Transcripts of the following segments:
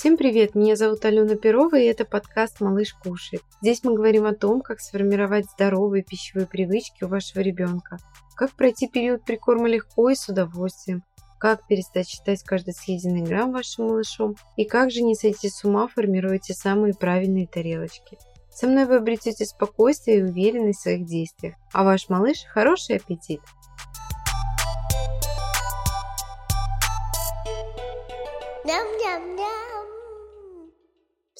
Всем привет, меня зовут Алена Перова и это подкаст «Малыш кушает». Здесь мы говорим о том, как сформировать здоровые пищевые привычки у вашего ребенка, как пройти период прикорма легко и с удовольствием, как перестать считать каждый съеденный грамм вашим малышом и как же не сойти с ума, формируя те самые правильные тарелочки. Со мной вы обретете спокойствие и уверенность в своих действиях, а ваш малыш – хороший аппетит!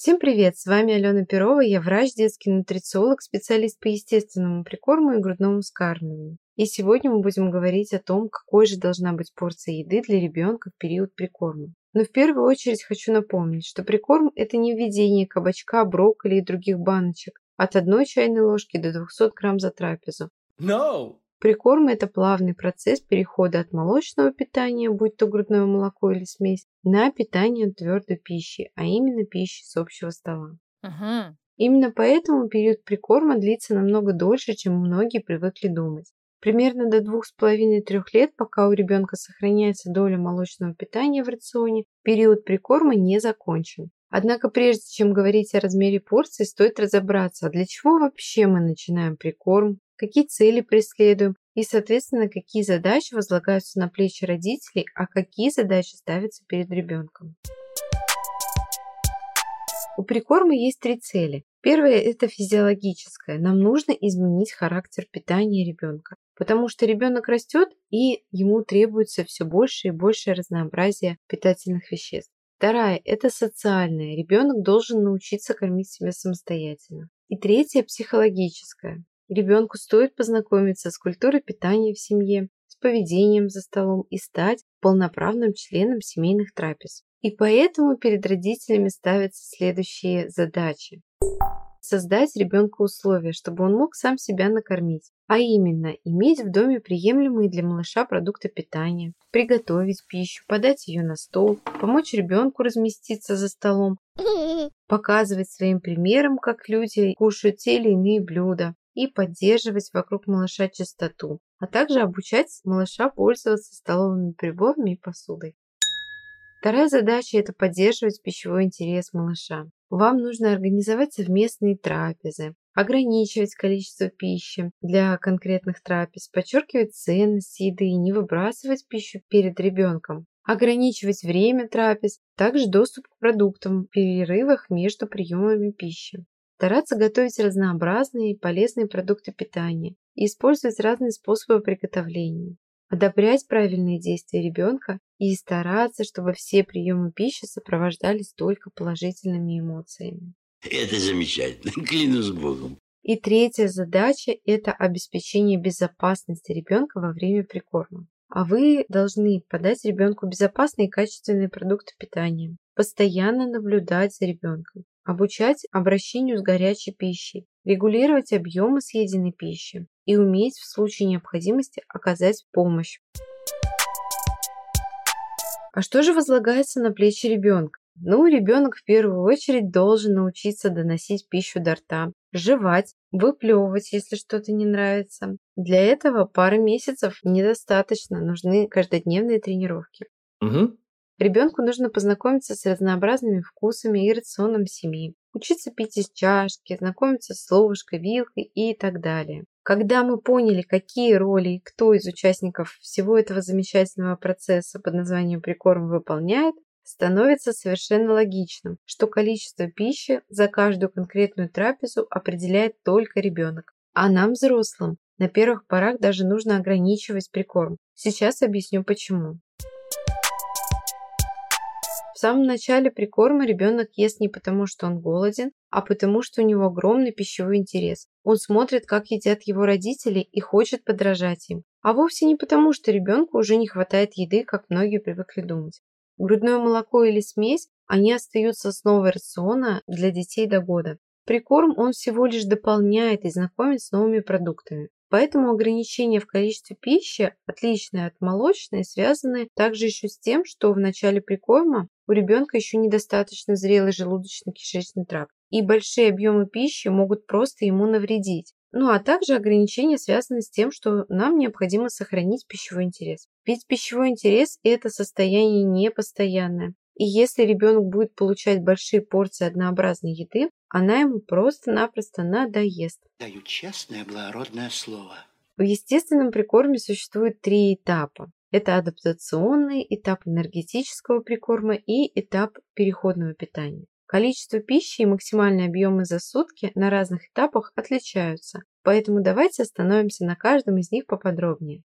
Всем привет! С вами Алена Перова, я врач, детский нутрициолог, специалист по естественному прикорму и грудному вскармливанию. И сегодня мы будем говорить о том, какой же должна быть порция еды для ребенка в период прикорма. Но в первую очередь хочу напомнить, что прикорм – это не введение кабачка, брокколи и других баночек от одной чайной ложки до 200 грамм за трапезу. No! Прикорм – это плавный процесс перехода от молочного питания, будь то грудное молоко или смесь, на питание твердой пищи, а именно пищи с общего стола. Uh-huh. Именно поэтому период прикорма длится намного дольше, чем многие привыкли думать. Примерно до 2,5-3 лет, пока у ребенка сохраняется доля молочного питания в рационе, период прикорма не закончен. Однако прежде чем говорить о размере порции, стоит разобраться, а для чего вообще мы начинаем прикорм, какие цели преследуем и, соответственно, какие задачи возлагаются на плечи родителей, а какие задачи ставятся перед ребенком. У прикорма есть три цели. Первая – это физиологическая. Нам нужно изменить характер питания ребенка, потому что ребенок растет и ему требуется все больше и больше разнообразия питательных веществ. Вторая – это социальная. Ребенок должен научиться кормить себя самостоятельно. И третья – психологическая. Ребенку стоит познакомиться с культурой питания в семье, с поведением за столом и стать полноправным членом семейных трапез. И поэтому перед родителями ставятся следующие задачи. Создать ребенку условия, чтобы он мог сам себя накормить, а именно иметь в доме приемлемые для малыша продукты питания, приготовить пищу, подать ее на стол, помочь ребенку разместиться за столом, показывать своим примером, как люди кушают те или иные блюда, и поддерживать вокруг малыша чистоту, а также обучать малыша пользоваться столовыми приборами и посудой. Вторая задача – это поддерживать пищевой интерес малыша. Вам нужно организовать совместные трапезы, ограничивать количество пищи для конкретных трапез, подчеркивать ценность еды и не выбрасывать пищу перед ребенком, ограничивать время трапез, также доступ к продуктам в перерывах между приемами пищи. Стараться готовить разнообразные и полезные продукты питания и использовать разные способы приготовления. Одобрять правильные действия ребенка и стараться, чтобы все приемы пищи сопровождались только положительными эмоциями. Это замечательно, клянусь Богом. И третья задача – это обеспечение безопасности ребенка во время прикорма. А вы должны подать ребенку безопасные и качественные продукты питания, постоянно наблюдать за ребенком, обучать обращению с горячей пищей, регулировать объемы съеденной пищи и уметь в случае необходимости оказать помощь. А что же возлагается на плечи ребенка? Ну, ребенок в первую очередь должен научиться доносить пищу до рта, жевать, выплевывать, если что-то не нравится. Для этого пары месяцев недостаточно, нужны каждодневные тренировки. Угу. Ребенку нужно познакомиться с разнообразными вкусами и рационом семьи, учиться пить из чашки, знакомиться с ложкой, вилкой и так далее. Когда мы поняли, какие роли и кто из участников всего этого замечательного процесса под названием прикорм выполняет, становится совершенно логичным, что количество пищи за каждую конкретную трапезу определяет только ребенок. А нам, взрослым, на первых порах даже нужно ограничивать прикорм. Сейчас объясню почему. Самом начале прикорма ребенок ест не потому, что он голоден, а потому, что у него огромный пищевой интерес. Он смотрит, как едят его родители и хочет подражать им. А вовсе не потому, что ребенку уже не хватает еды, как многие привыкли думать. Грудное молоко или смесь, они остаются основой рациона для детей до года. Прикорм он всего лишь дополняет и знакомит с новыми продуктами. Поэтому ограничения в количестве пищи, отличные от молочной, связаны также еще с тем, что в начале прикорма у ребенка еще недостаточно зрелый желудочно-кишечный тракт, и большие объемы пищи могут просто ему навредить. Ну а также ограничения связаны с тем, что нам необходимо сохранить пищевой интерес. Ведь пищевой интерес – это состояние непостоянное. И если ребенок будет получать большие порции однообразной еды, она ему просто-напросто надоест. Даю честное благородное слово. В естественном прикорме существует три этапа. Это адаптационный, этап энергетического прикорма и этап переходного питания. Количество пищи и максимальные объемы за сутки на разных этапах отличаются, поэтому давайте остановимся на каждом из них поподробнее.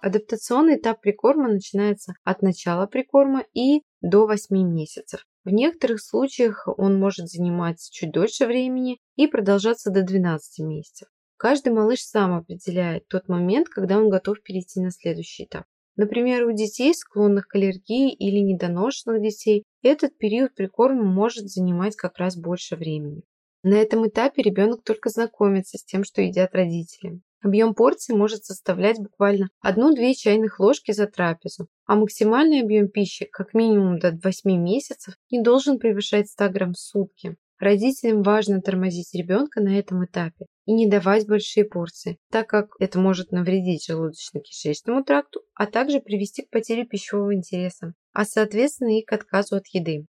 Адаптационный этап прикорма начинается от начала прикорма и до 8 месяцев. В некоторых случаях он может занимать чуть дольше времени и продолжаться до 12 месяцев. Каждый малыш сам определяет тот момент, когда он готов перейти на следующий этап. Например, у детей, склонных к аллергии или недоношенных детей, этот период прикорма может занимать как раз больше времени. На этом этапе ребенок только знакомится с тем, что едят родители. Объем порции может составлять буквально 1-2 чайных ложки за трапезу, а максимальный объем пищи, как минимум до 8 месяцев, не должен превышать 100 грамм в сутки. Родителям важно тормозить ребенка на этом этапе и не давать большие порции, так как это может навредить желудочно-кишечному тракту, а также привести к потере пищевого интереса, а соответственно и к отказу от еды.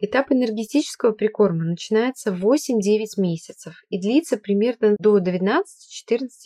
Этап энергетического прикорма начинается в 8-9 месяцев и длится примерно до 12-14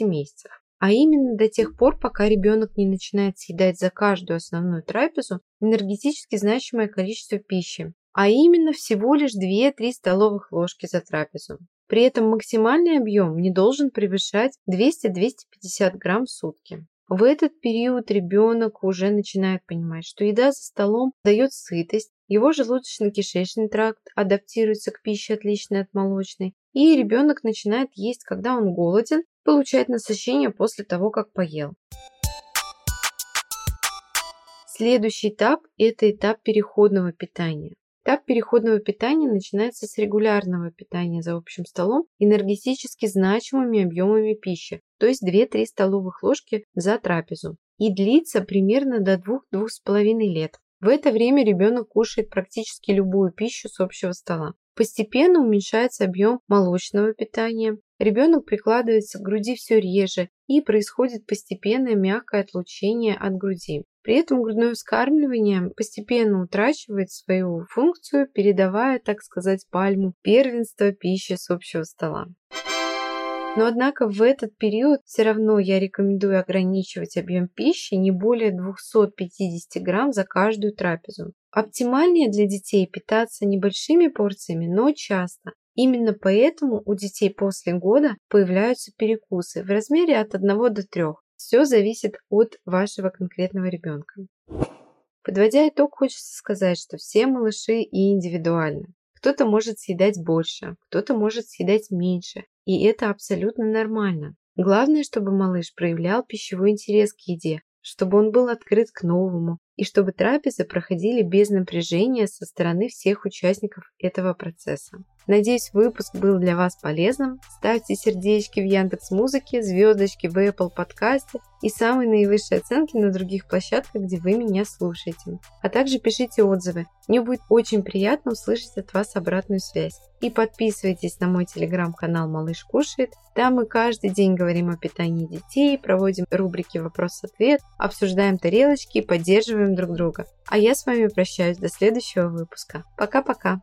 месяцев. А именно до тех пор, пока ребенок не начинает съедать за каждую основную трапезу энергетически значимое количество пищи, а именно всего лишь 2-3 столовых ложки за трапезу. При этом максимальный объем не должен превышать 200-250 грамм в сутки. В этот период ребенок уже начинает понимать, что еда за столом дает сытость, его желудочно-кишечный тракт адаптируется к пище, отличной от молочной, и ребенок начинает есть, когда он голоден, получает насыщение после того, как поел. Следующий этап – это этап переходного питания. Этап переходного питания начинается с регулярного питания за общим столом энергетически значимыми объемами пищи, то есть 2-3 столовых ложки за трапезу, и длится примерно до 2-2,5 лет. В это время ребенок кушает практически любую пищу с общего стола. Постепенно уменьшается объем молочного питания, ребенок прикладывается к груди все реже и происходит постепенное мягкое отлучение от груди. При этом грудное вскармливание постепенно утрачивает свою функцию, передавая, так сказать, пальму первенства пищи с общего стола. Но однако в этот период все равно я рекомендую ограничивать объем пищи не более 250 грамм за каждую трапезу. Оптимальнее для детей питаться небольшими порциями, но часто. Именно поэтому у детей после года появляются перекусы в размере от 1 до 3. Все зависит от вашего конкретного ребенка. Подводя итог, хочется сказать, что все малыши и индивидуальны. Кто-то может съедать больше, кто-то может съедать меньше, и это абсолютно нормально. Главное, чтобы малыш проявлял пищевой интерес к еде, чтобы он был открыт к новому, и чтобы трапезы проходили без напряжения со стороны всех участников этого процесса. Надеюсь, выпуск был для вас полезным. Ставьте сердечки в Яндекс Музыке, звездочки в Apple подкасте и самые наивысшие оценки на других площадках, где вы меня слушаете. А также пишите отзывы. Мне будет очень приятно услышать от вас обратную связь. И подписывайтесь на мой телеграм-канал «Малыш кушает». Там мы каждый день говорим о питании детей, проводим рубрики «Вопрос-ответ», обсуждаем тарелочки и поддерживаем друг друга. А я с вами прощаюсь до следующего выпуска. Пока-пока!